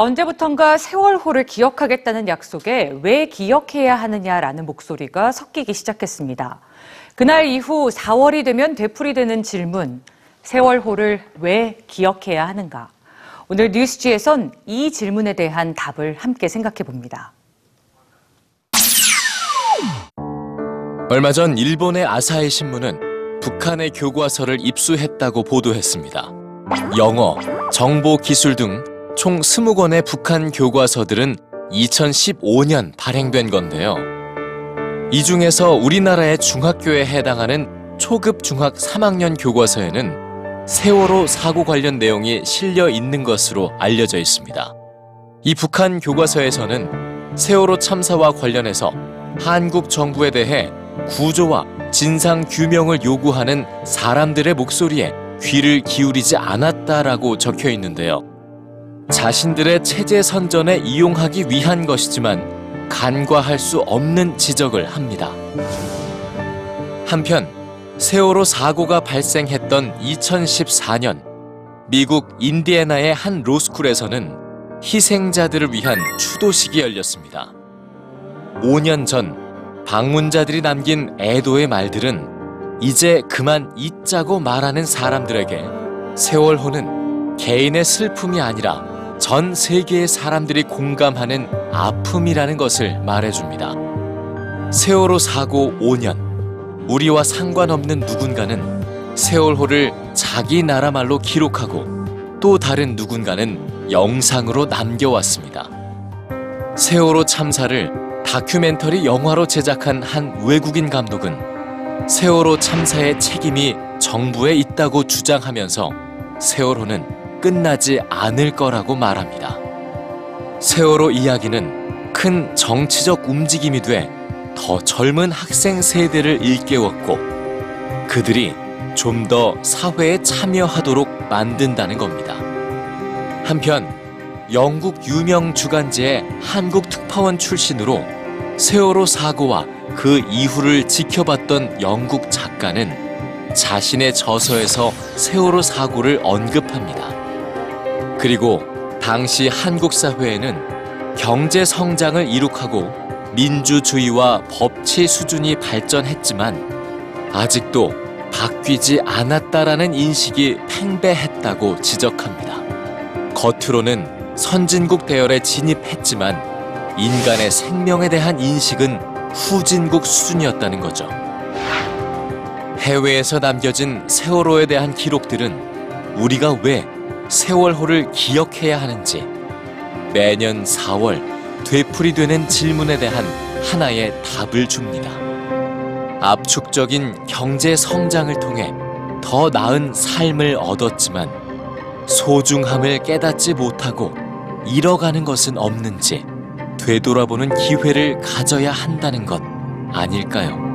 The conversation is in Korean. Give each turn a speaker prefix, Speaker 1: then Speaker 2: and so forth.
Speaker 1: 언제부턴가 세월호를 기억하겠다는 약속에 왜 기억해야 하느냐라는 목소리가 섞이기 시작했습니다. 그날 이후 4월이 되면 되풀이되는 질문, 세월호를 왜 기억해야 하는가? 오늘 뉴스지에선 이 질문에 대한 답을 함께 생각해 봅니다.
Speaker 2: 얼마 전 일본의 아사히 신문은 북한의 교과서를 입수했다고 보도했습니다. 영어, 정보 기술 등 총 20권의 북한 교과서들은 2015년 발행된 건데요. 이 중에서 우리나라의 중학교에 해당하는 초급 중학 3학년 교과서에는 세월호 사고 관련 내용이 실려 있는 것으로 알려져 있습니다. 이 북한 교과서에서는 세월호 참사와 관련해서 한국 정부에 대해 구조와 진상 규명을 요구하는 사람들의 목소리에 귀를 기울이지 않았다라고 적혀 있는데요. 자신들의 체제 선전에 이용하기 위한 것이지만 간과할 수 없는 지적을 합니다. 한편 세월호 사고가 발생했던 2014년 미국 인디애나의 한 로스쿨에서는 희생자들을 위한 추도식이 열렸습니다. 5년 전 방문자들이 남긴 애도의 말들은 이제 그만 잊자고 말하는 사람들에게 세월호는 개인의 슬픔이 아니라 전 세계의 사람들이 공감하는 아픔이라는 것을 말해줍니다. 세월호 사고 5년 우리와 상관없는 누군가는 세월호를 자기 나라 말로 기록하고 또 다른 누군가는 영상으로 남겨왔습니다. 세월호 참사를 다큐멘터리 영화로 제작한 한 외국인 감독은 세월호 참사의 책임이 정부에 있다고 주장하면서 세월호는 끝나지 않을 거라고 말합니다. 세월호 이야기는 큰 정치적 움직임이 돼 더 젊은 학생 세대를 일깨웠고 그들이 좀 더 사회에 참여하도록 만든다는 겁니다. 한편 영국 유명 주간지의 한국 특파원 출신으로 세월호 사고와 그 이후를 지켜봤던 영국 작가는 자신의 저서에서 세월호 사고를 언급합니다. 그리고 당시 한국 사회에는 경제 성장을 이룩하고 민주주의와 법치 수준이 발전했지만 아직도 바뀌지 않았다라는 인식이 팽배했다고 지적합니다. 겉으로는 선진국 대열에 진입했지만 인간의 생명에 대한 인식은 후진국 수준이었다는 거죠. 해외에서 남겨진 세월호에 대한 기록들은 우리가 왜 세월호를 기억해야 하는지 매년 4월 되풀이 되는 질문에 대한 하나의 답을 줍니다. 압축적인 경제 성장을 통해 더 나은 삶을 얻었지만 소중함을 깨닫지 못하고 잃어가는 것은 없는지 되돌아보는 기회를 가져야 한다는 것 아닐까요?